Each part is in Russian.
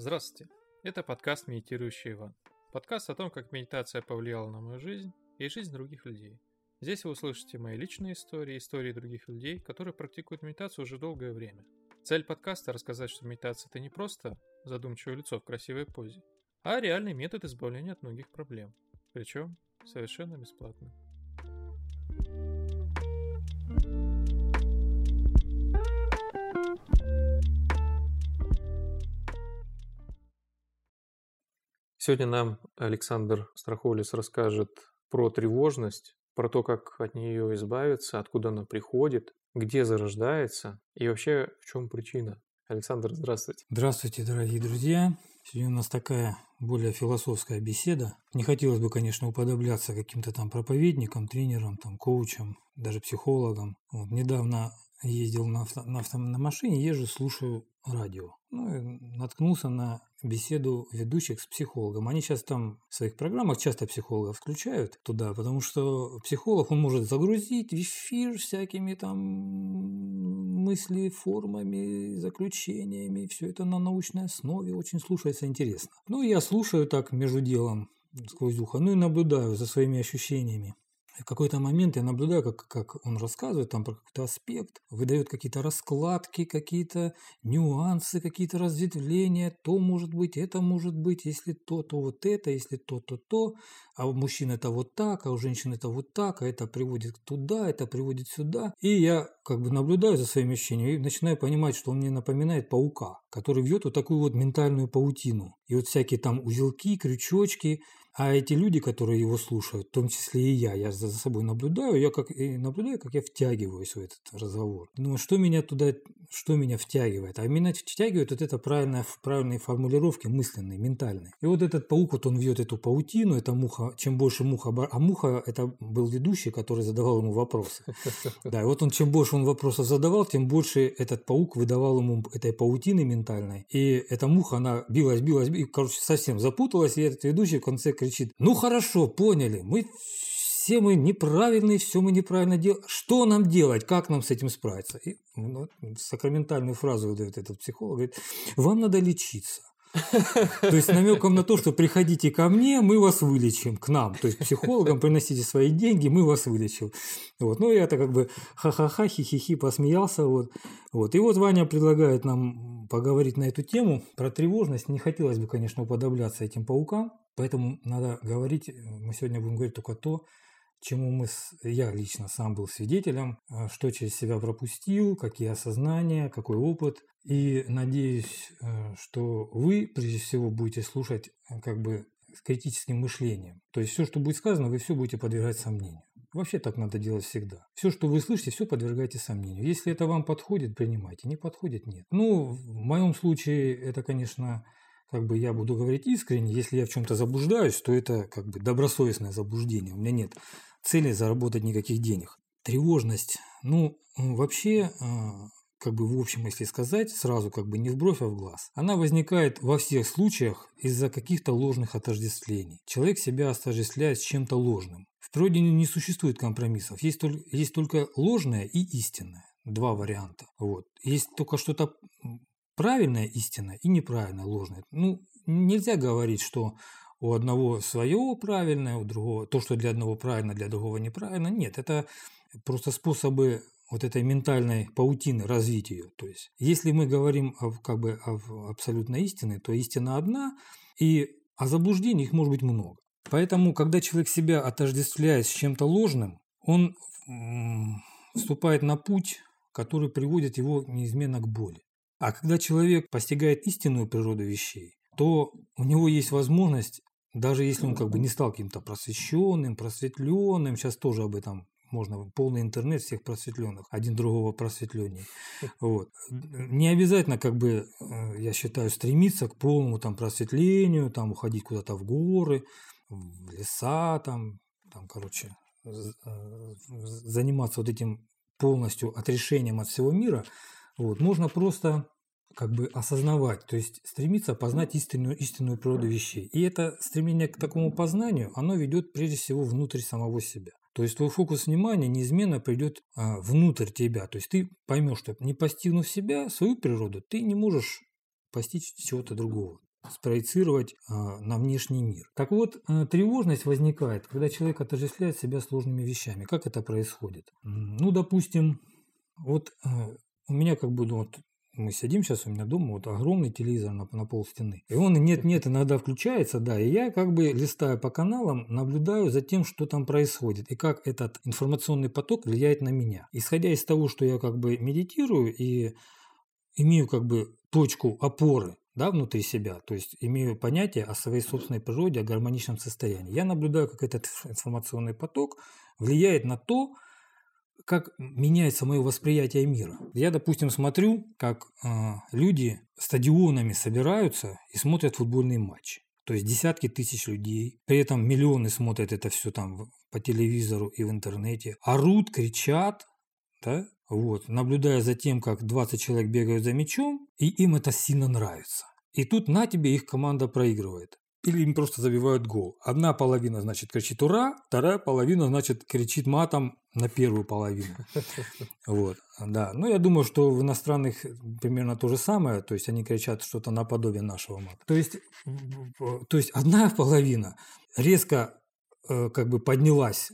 Здравствуйте, это подкаст «Медитирующий Иван». Подкаст о том, как медитация повлияла на мою жизнь и жизнь других людей. Здесь вы услышите мои личные истории, истории других людей, которые практикуют медитацию уже долгое время. Цель подкаста – рассказать, что медитация – это не просто задумчивое лицо в красивой позе, а реальный метод избавления от многих проблем. Причем совершенно бесплатно. Сегодня нам Александр Страхолис расскажет про тревожность, про то, как от нее избавиться, откуда она приходит, где зарождается и вообще в чем причина. Александр, здравствуйте. Здравствуйте, дорогие друзья. Сегодня у нас такая более философская беседа. Не хотелось бы, конечно, уподобляться каким-то там проповедникам, тренерам, там, коучам, даже психологам. Вот, недавно ездил на, авто, на, авто, на машине, езжу, слушаю радио. Ну, и наткнулся на беседу ведущих с психологом. Они сейчас там в своих программах часто психологов включают туда, потому что психолог, он может загрузить в эфир всякими там мысли, формами, заключениями. Все это на научной основе, очень слушается интересно. Ну, я слушаю так между делом сквозь ухо, ну и наблюдаю за своими ощущениями в какой-то момент я наблюдаю, как, как он рассказывает там про какой-то аспект, выдает какие-то раскладки, какие-то нюансы, какие-то разветвления, то может быть, это может быть, если то, то вот это, если то, то то, а у мужчин это вот так, а у женщин это вот так, а это приводит туда, это приводит сюда. И я как бы наблюдаю за своими ощущениями и начинаю понимать, что он мне напоминает паука, который вьет вот такую вот ментальную паутину. И вот всякие там узелки, крючочки, а эти люди, которые его слушают, в том числе и я, я за собой наблюдаю, я как и наблюдаю, как я втягиваюсь в этот разговор. Думаю, что меня туда, что меня втягивает? А меня втягивает вот это правильная, правильные формулировки мысленные, ментальные. И вот этот паук, вот он вьет эту паутину, эта муха, чем больше муха, а муха это был ведущий, который задавал ему вопросы. Да, и вот он, чем больше он вопросов задавал, тем больше этот паук выдавал ему этой паутины ментальной. И эта муха, она билась, билась, и, короче, совсем запуталась, и этот ведущий в конце кричит, ну хорошо, поняли, мы все мы неправильные, все мы неправильно делаем. Что нам делать? Как нам с этим справиться? И ну, сакраментальную фразу выдает этот психолог, говорит, вам надо лечиться. То есть намеком на то, что приходите ко мне, мы вас вылечим, к нам. То есть психологам приносите свои деньги, мы вас вылечим. Вот. Ну, я-то как бы ха-ха-ха, хи-хи-хи посмеялся. Вот. Вот. И вот Ваня предлагает нам поговорить на эту тему про тревожность. Не хотелось бы, конечно, уподобляться этим паукам, поэтому надо говорить, мы сегодня будем говорить только то, чему мы, я лично сам был свидетелем, а, что через себя пропустил, какие осознания, какой опыт. И надеюсь, э, что вы, прежде всего, будете слушать э, как бы с критическим мышлением. То есть все, что будет сказано, вы все будете подвергать сомнению. Вообще так надо делать всегда. Все, что вы слышите, все подвергайте сомнению. Если это вам подходит, принимайте. Не подходит, нет. Ну, в моем случае это, конечно, как бы я буду говорить искренне. Если я в чем-то заблуждаюсь, то это как бы добросовестное заблуждение. У меня нет цели заработать никаких денег. Тревожность. Ну, вообще, а, как бы в общем, если сказать, сразу как бы не в бровь, а в глаз. Она возникает во всех случаях из-за каких-то ложных отождествлений. Человек себя отождествляет с чем-то ложным. В природе не существует компромиссов. Есть только, есть только ложное и истинное. Два варианта. Вот. Есть только что-то правильное истинное и неправильное ложное. Ну, нельзя говорить, что у одного свое правильное, у другого то, что для одного правильно, для другого неправильно. Нет, это просто способы вот этой ментальной паутины развить ее. То есть, если мы говорим о, как бы о абсолютной истине, то истина одна, и о заблуждении их может быть много. Поэтому, когда человек себя отождествляет с чем-то ложным, он вступает на путь, который приводит его неизменно к боли. А когда человек постигает истинную природу вещей, то у него есть возможность даже если он как бы не стал каким-то просвещенным, просветленным, сейчас тоже об этом можно полный интернет всех просветленных, один другого просветленнее. Вот. Не обязательно, как бы, э, я считаю, стремиться к полному там просветлению, там уходить куда-то в горы, в леса, там, там, короче, э, заниматься вот этим полностью отрешением от всего мира. Вот. Можно просто как бы осознавать, то есть стремиться познать истинную, истинную природу вещей. И это стремление к такому познанию, оно ведет прежде всего внутрь самого себя. То есть твой фокус внимания неизменно придет а, внутрь тебя. То есть ты поймешь, что не постигнув себя, свою природу, ты не можешь постичь чего-то другого. спроецировать э, на внешний мир. Так вот, э, тревожность возникает, когда человек отождествляет себя сложными вещами. Как это происходит? Ну, допустим, вот э, у меня как бы вот мы сидим сейчас у меня дома, вот огромный телевизор на, на пол стены. И он нет-нет иногда включается, да, и я как бы листаю по каналам, наблюдаю за тем, что там происходит, и как этот информационный поток влияет на меня. Исходя из того, что я как бы медитирую и имею как бы точку опоры да, внутри себя, то есть имею понятие о своей собственной природе, о гармоничном состоянии. Я наблюдаю, как этот информационный поток влияет на то, как меняется мое восприятие мира. Я, допустим, смотрю, как э, люди стадионами собираются и смотрят футбольный матч. То есть десятки тысяч людей. При этом миллионы смотрят это все там по телевизору и в интернете. Орут, кричат, да? Вот, наблюдая за тем, как 20 человек бегают за мячом, и им это сильно нравится. И тут на тебе их команда проигрывает или им просто забивают гол. Одна половина, значит, кричит «Ура!», вторая половина, значит, кричит матом на первую половину. Вот, да. Но я думаю, что в иностранных примерно то же самое, то есть они кричат что-то наподобие нашего мата. То есть, то есть одна половина резко э, как бы поднялась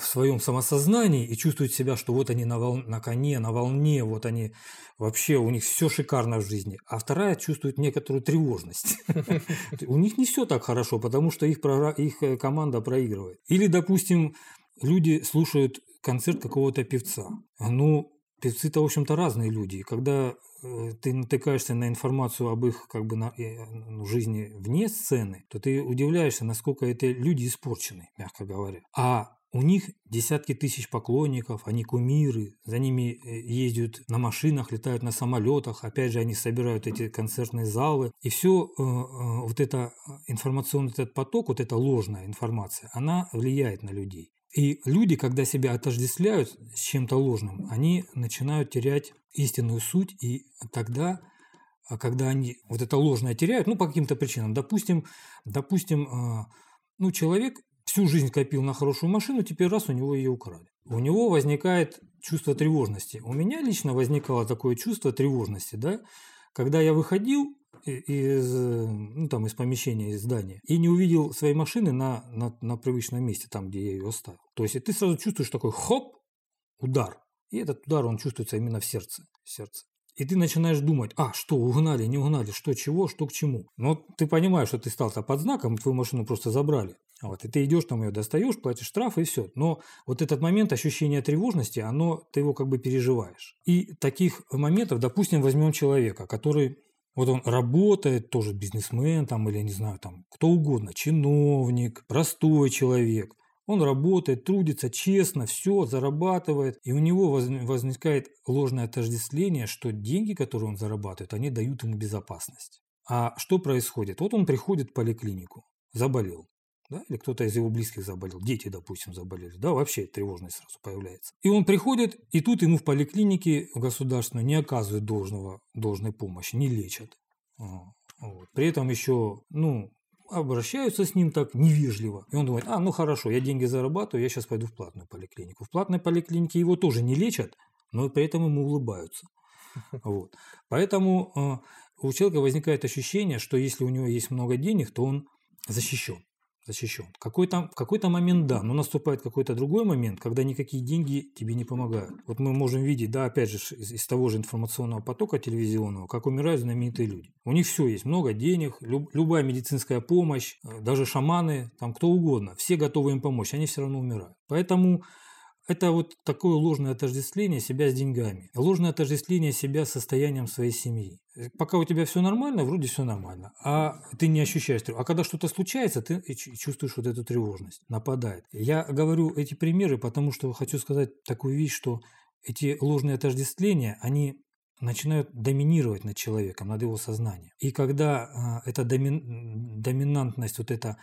в своем самосознании и чувствуют себя, что вот они на, вол... на коне, на волне, вот они вообще, у них все шикарно в жизни. А вторая чувствует некоторую тревожность. У них не все так хорошо, потому что их э, команда проигрывает. Или, допустим, люди слушают концерт какого-то певца. Ну, певцы-то, в общем-то, разные люди. Когда э, ты натыкаешься на информацию об их как бы на, э, ну, жизни вне сцены, то ты удивляешься, насколько это люди испорчены, мягко говоря. А у них десятки тысяч поклонников, они кумиры, за ними э, ездят на машинах, летают на самолетах, опять же они собирают эти концертные залы. И все э, э, вот это информационный этот поток, вот эта ложная информация, она влияет на людей. И люди, когда себя отождествляют с чем-то ложным, они начинают терять истинную суть, и тогда а когда они вот это ложное теряют, ну, по каким-то причинам, допустим, допустим, ну, человек всю жизнь копил на хорошую машину, теперь раз у него ее украли. У него возникает чувство тревожности. У меня лично возникало такое чувство тревожности, да, когда я выходил из, ну, там, из помещения, из здания, и не увидел своей машины на, на, на привычном месте, там, где я ее оставил. То есть ты сразу чувствуешь такой хоп, удар. И этот удар, он чувствуется именно в сердце. сердце. И ты начинаешь думать, а, что, угнали, не угнали, что, чего, что к чему. Но ты понимаешь, что ты стал-то под знаком, твою машину просто забрали. Вот, и ты идешь там ее достаешь, платишь штраф и все. Но вот этот момент ощущения тревожности, оно, ты его как бы переживаешь. И таких моментов, допустим, возьмем человека, который вот он работает, тоже бизнесмен там или, не знаю, там кто угодно, чиновник, простой человек. Он работает, трудится честно, все, зарабатывает. И у него возникает ложное отождествление, что деньги, которые он зарабатывает, они дают ему безопасность. А что происходит? Вот он приходит в поликлинику, заболел да, или кто-то из его близких заболел, дети, допустим, заболели, да, вообще тревожность сразу появляется. И он приходит, и тут ему в поликлинике государственной не оказывают должного, должной помощи, не лечат. Вот. При этом еще, ну, обращаются с ним так невежливо. И он думает, а, ну хорошо, я деньги зарабатываю, я сейчас пойду в платную поликлинику. В платной поликлинике его тоже не лечат, но при этом ему улыбаются. Вот. Поэтому э, у человека возникает ощущение, что если у него есть много денег, то он защищен защищен. Какой-то, в какой-то момент да, но наступает какой-то другой момент, когда никакие деньги тебе не помогают. Вот мы можем видеть, да, опять же, из, из того же информационного потока телевизионного, как умирают знаменитые люди. У них все есть, много денег, люб, любая медицинская помощь, э, даже шаманы, там кто угодно, все готовы им помочь, они все равно умирают. Поэтому это вот такое ложное отождествление себя с деньгами, ложное отождествление себя с состоянием своей семьи. Пока у тебя все нормально, вроде все нормально, а ты не ощущаешь тревогу. А когда что-то случается, ты чувствуешь вот эту тревожность, нападает. Я говорю эти примеры, потому что хочу сказать такую вещь, что эти ложные отождествления, они начинают доминировать над человеком, над его сознанием. И когда э, эта доми, доминантность, вот эта,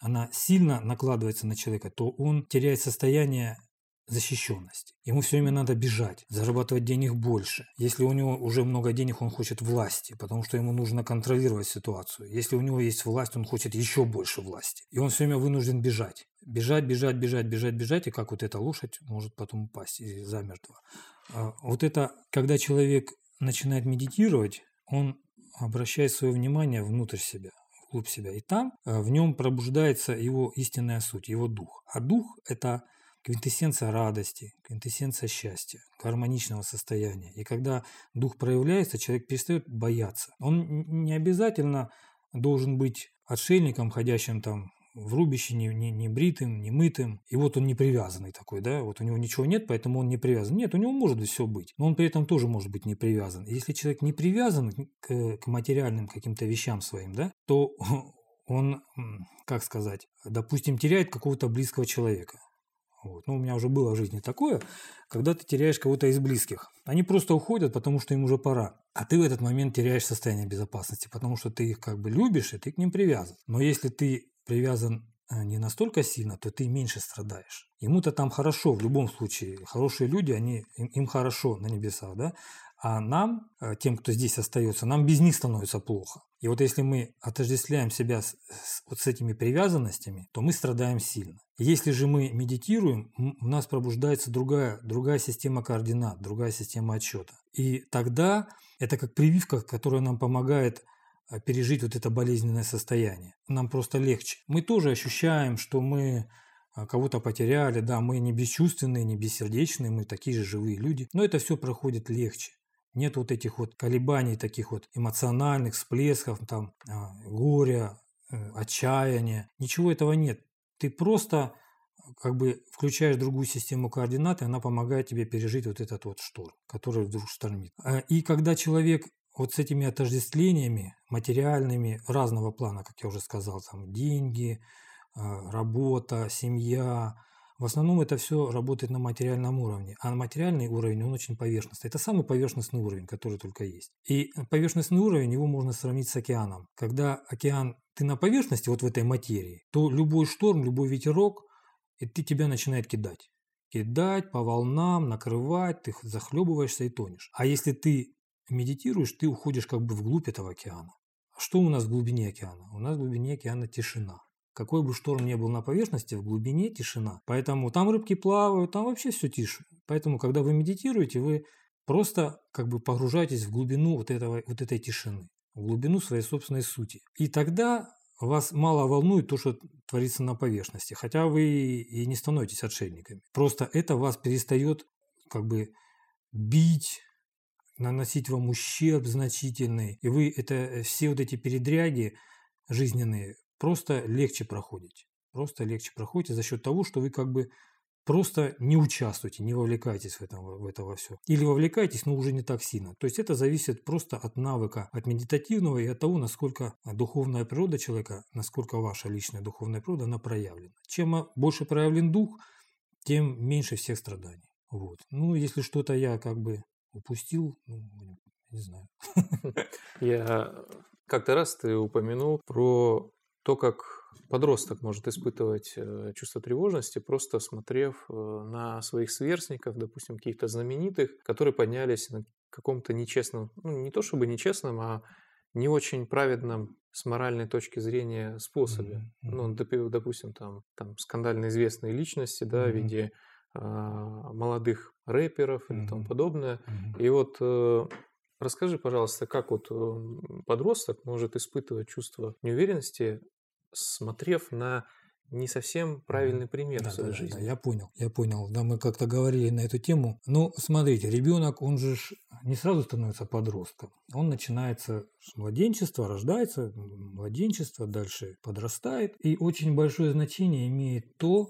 она сильно накладывается на человека, то он теряет состояние защищенности. Ему все время надо бежать, зарабатывать денег больше. Если у него уже много денег, он хочет власти, потому что ему нужно контролировать ситуацию. Если у него есть власть, он хочет еще больше власти. И он все время вынужден бежать. Бежать, бежать, бежать, бежать, бежать, и как вот эта лошадь может потом упасть и замертво. А вот это, когда человек начинает медитировать, он обращает свое внимание внутрь себя, вглубь себя. И там э, в нем пробуждается его истинная суть, его дух. А дух – это квинтэссенция радости, квинтэссенция счастья, гармоничного состояния. И когда дух проявляется, человек перестает бояться. Он не обязательно должен быть отшельником, ходящим там в рубище, не, не, не бритым, не мытым. И вот он не привязанный такой, да, вот у него ничего нет, поэтому он не привязан. Нет, у него может все быть, но он при этом тоже может быть не привязан. И если человек не привязан к, к материальным каким-то вещам своим, да, то он, как сказать, допустим, теряет какого-то близкого человека. Вот. Ну, у меня уже было в жизни такое, когда ты теряешь кого-то из близких. Они просто уходят, потому что им уже пора. А ты в этот момент теряешь состояние безопасности, потому что ты их как бы любишь, и ты к ним привязан. Но если ты привязан не настолько сильно, то ты меньше страдаешь. Ему-то там хорошо, в любом случае. Хорошие люди, они, им, им хорошо на небесах, да? А нам, э, тем, кто здесь остается, нам без них становится плохо. И вот если мы отождествляем себя с, с, вот с этими привязанностями, то мы страдаем сильно. Если же мы медитируем, у нас пробуждается другая, другая система координат, другая система отсчета. И тогда это как прививка, которая нам помогает а, пережить вот это болезненное состояние. Нам просто легче. Мы тоже ощущаем, что мы а, кого-то потеряли, да, мы не бесчувственные, не бессердечные, мы такие же живые люди, но это все проходит легче. Нет вот этих вот колебаний, таких вот эмоциональных всплесков, там, а, горя, э, отчаяния. Ничего этого нет. Ты просто как бы включаешь другую систему координат, и она помогает тебе пережить вот этот вот шторм, который вдруг штормит. И когда человек вот с этими отождествлениями материальными разного плана, как я уже сказал, там деньги, а, работа, семья, в основном это все работает на материальном уровне, а материальный уровень, он очень поверхностный. Это самый поверхностный уровень, который только есть. И поверхностный уровень, его можно сравнить с океаном. Когда океан, ты на поверхности, вот в этой материи, то любой шторм, любой ветерок, и ты тебя начинает кидать. Кидать по волнам, накрывать, ты захлебываешься и тонешь. А если ты медитируешь, ты уходишь как бы вглубь этого океана. А что у нас в глубине океана? У нас в глубине океана тишина. Какой бы шторм ни был на поверхности, в глубине тишина. Поэтому там рыбки плавают, там вообще все тише. Поэтому, когда вы медитируете, вы просто как бы погружаетесь в глубину вот, этого, вот этой тишины, в глубину своей собственной сути. И тогда вас мало волнует то, что творится на поверхности, хотя вы и не становитесь отшельниками. Просто это вас перестает как бы бить, наносить вам ущерб значительный, и вы это э, все вот эти передряги жизненные просто легче проходите. Просто легче проходите за счет того, что вы как бы просто не участвуете, не вовлекаетесь в, этом, в это во все. Или вовлекаетесь, но уже не так сильно. То есть это зависит просто от навыка, от медитативного и от того, насколько духовная природа человека, насколько ваша личная духовная природа, она проявлена. Чем больше проявлен дух, тем меньше всех страданий. Вот. Ну, если что-то я как бы упустил, ну, не знаю. Я как-то раз ты упомянул про то, как подросток может испытывать э, чувство тревожности, просто смотрев э, на своих сверстников, допустим, каких-то знаменитых, которые поднялись на каком-то нечестном, ну не то чтобы нечестном, а не очень праведном с моральной точки зрения способе. Mm-hmm. Ну, допустим, там, там скандально известные личности, да, mm-hmm. в виде молодых рэперов mm-hmm. и тому подобное. Mm-hmm. И вот э, расскажи, пожалуйста, как вот подросток может испытывать чувство неуверенности, смотрев на не совсем правильный пример да, в своей да, жизни. Да, я понял, я понял. Да, мы как-то говорили на эту тему. Ну, смотрите, ребенок, он же не сразу становится подростком. Он начинается с младенчества, рождается, младенчество, дальше подрастает. И очень большое значение имеет то,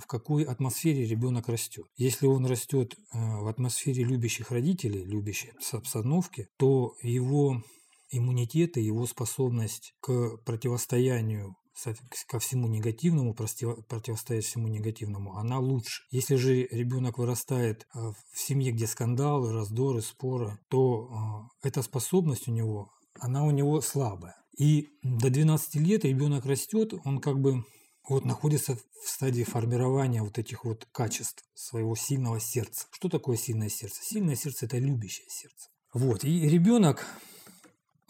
в какой атмосфере ребенок растет. Если он растет э, в атмосфере любящих родителей, любящей обстановки, то его иммунитет и его способность к противостоянию ко всему негативному, противостоять всему негативному, она лучше. Если же ребенок вырастает э, в семье, где скандалы, раздоры, споры, то э, эта способность у него, она у него слабая. И до 12 лет ребенок растет, он как бы вот находится в стадии формирования вот этих вот качеств своего сильного сердца. Что такое сильное сердце? Сильное сердце – это любящее сердце. Вот, и ребенок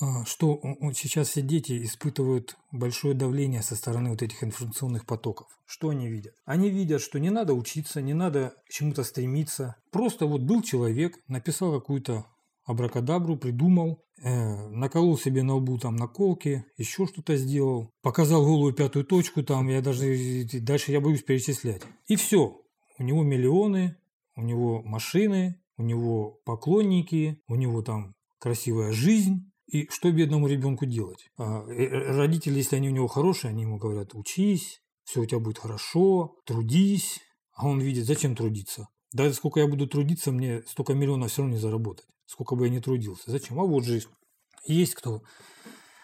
а, что сейчас все дети испытывают большое давление со стороны вот этих информационных потоков. Что они видят? Они видят, что не надо учиться, не надо к чему-то стремиться. Просто вот был человек, написал какую-то абракадабру, придумал, э, наколол себе на лбу там наколки, еще что-то сделал, показал голую пятую точку там, я даже, дальше я боюсь перечислять. И все, у него миллионы, у него машины, у него поклонники, у него там красивая жизнь. И что бедному ребенку делать? А, э, э, родители, если они у него хорошие, они ему говорят, учись, все у тебя будет хорошо, трудись. А он видит, зачем трудиться? Да сколько я буду трудиться, мне столько миллионов все равно не заработать. Сколько бы я ни трудился. Зачем? А вот жизнь. Есть кто.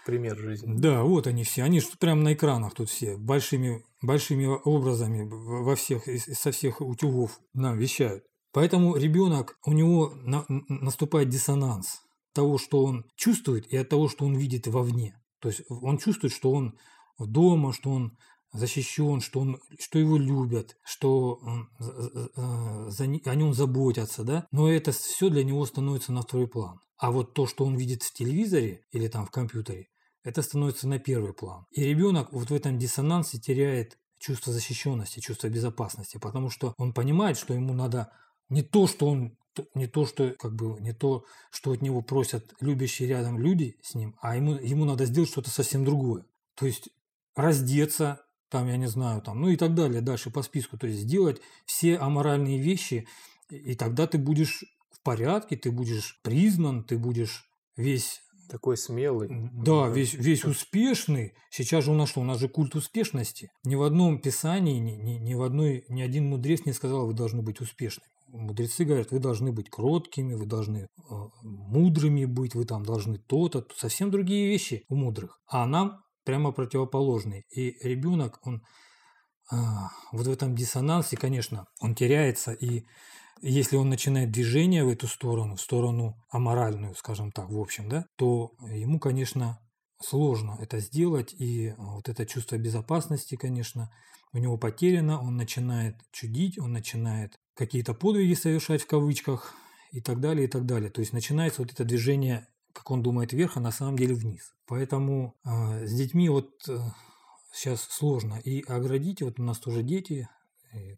Пример жизни. Да, вот они все. Они что прямо на экранах тут все. Большими, большими образами во всех, со всех утюгов нам вещают. Поэтому ребенок, у него на, наступает диссонанс того, что он чувствует, и от того, что он видит вовне. То есть он чувствует, что он дома, что он защищен, что, он, что его любят, что за, о нем заботятся, да, но это все для него становится на второй план. А вот то, что он видит в телевизоре или там в компьютере, это становится на первый план. И ребенок вот в этом диссонансе теряет чувство защищенности, чувство безопасности, потому что он понимает, что ему надо не то, что он не то, что как бы не то, что от него просят любящие рядом люди с ним, а ему, ему надо сделать что-то совсем другое. То есть раздеться, там, я не знаю, там, ну и так далее, дальше по списку. То есть сделать все аморальные вещи, и тогда ты будешь в порядке, ты будешь признан, ты будешь весь такой смелый. Да, весь, весь успешный. Сейчас же у нас что? У нас же культ успешности. Ни в одном писании, ни, ни, ни в одной, ни один мудрец не сказал, вы должны быть успешными. Мудрецы говорят, вы должны быть кроткими, вы должны э, мудрыми быть, вы там должны то-то, совсем другие вещи у мудрых. А нам прямо противоположный. И ребенок, он а, вот в этом диссонансе, конечно, он теряется, и если он начинает движение в эту сторону, в сторону аморальную, скажем так, в общем, да, то ему, конечно, сложно это сделать, и вот это чувство безопасности, конечно, у него потеряно, он начинает чудить, он начинает какие-то подвиги совершать в кавычках и так далее, и так далее. То есть начинается вот это движение как он думает, вверх, а на самом деле вниз. Поэтому э, с детьми вот э, сейчас сложно. И оградить, вот у нас тоже дети,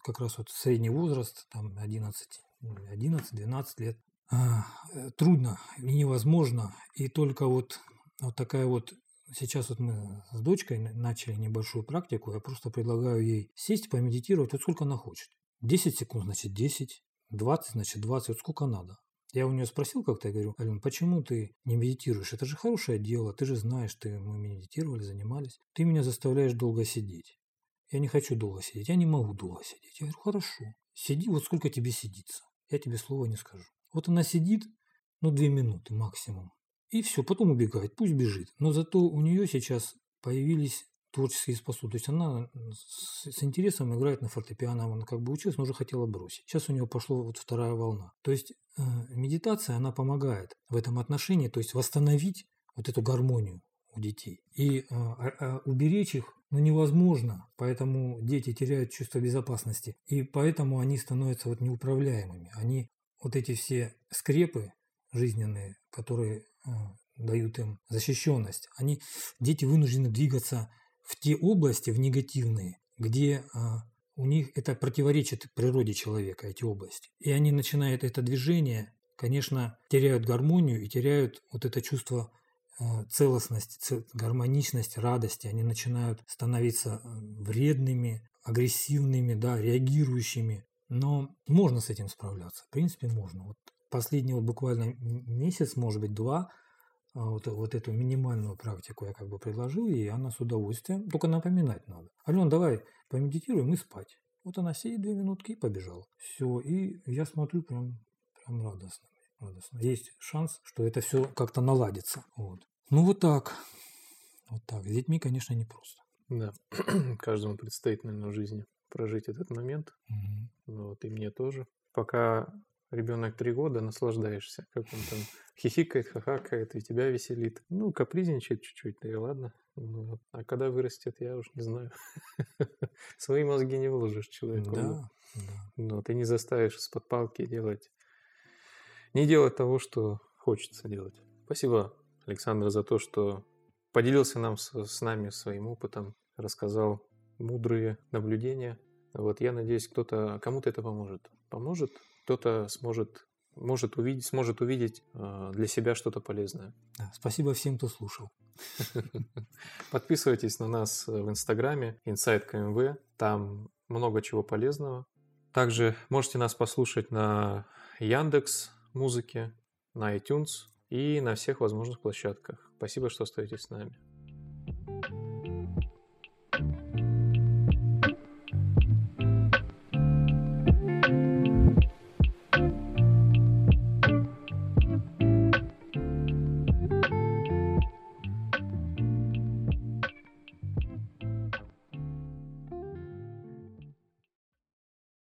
как раз вот средний возраст, там 11, 11-12 лет, э, трудно и невозможно. И только вот, вот такая вот Сейчас вот мы с дочкой начали небольшую практику. Я просто предлагаю ей сесть, помедитировать, вот сколько она хочет. 10 секунд, значит 10. 20, значит 20, вот сколько надо. Я у нее спросил как-то, я говорю, Ален, почему ты не медитируешь? Это же хорошее дело, ты же знаешь, ты, мы медитировали, занимались. Ты меня заставляешь долго сидеть. Я не хочу долго сидеть, я не могу долго сидеть. Я говорю, хорошо, сиди, вот сколько тебе сидится. Я тебе слова не скажу. Вот она сидит, ну, две минуты максимум. И все, потом убегает, пусть бежит. Но зато у нее сейчас появились творческие способности. То есть она с, с интересом играет на фортепиано, она как бы училась, но уже хотела бросить. Сейчас у нее пошла вот вторая волна. То есть э, медитация, она помогает в этом отношении, то есть восстановить вот эту гармонию у детей. И э, э, уберечь их ну, невозможно, поэтому дети теряют чувство безопасности. И поэтому они становятся вот неуправляемыми. Они вот эти все скрепы жизненные, которые э, дают им защищенность, они, дети вынуждены двигаться в те области, в негативные, где а, у них это противоречит природе человека, эти области. И они начинают это движение, конечно, теряют гармонию и теряют вот это чувство а, целостности, гармоничности, радости. Они начинают становиться а, вредными, агрессивными, да, реагирующими. Но можно с этим справляться. В принципе, можно. Вот последний вот буквально месяц, может быть, два, вот, вот эту минимальную практику я как бы предложил ей, и она с удовольствием, только напоминать надо. Ален, давай помедитируем и спать. Вот она сидит две минутки и побежала. Все, и я смотрю прям, прям радостно, радостно. Есть шанс, что это все как-то наладится. Вот. Ну вот так. Вот так. С детьми, конечно, непросто. Да, каждому предстоит, наверное, в жизни прожить этот момент. Угу. Вот, и мне тоже. Пока ребенок три года, наслаждаешься, как он там хихикает, хахакает, и тебя веселит. Ну, капризничает чуть-чуть, да и ладно. Ну, а когда вырастет, я уж не знаю. Свои мозги не вложишь человеку. Да, да. Но ты не заставишь из-под палки делать, не делать того, что хочется делать. Спасибо, Александр, за то, что поделился нам с, с нами своим опытом, рассказал мудрые наблюдения. Вот я надеюсь, кто-то, кому-то это поможет. Поможет кто-то сможет может увидеть, сможет увидеть э, для себя что-то полезное. Спасибо всем, кто слушал. Подписывайтесь на нас в Инстаграме InsideKMV, там много чего полезного. Также можете нас послушать на Яндекс Музыке, на iTunes и на всех возможных площадках. Спасибо, что остаетесь с нами.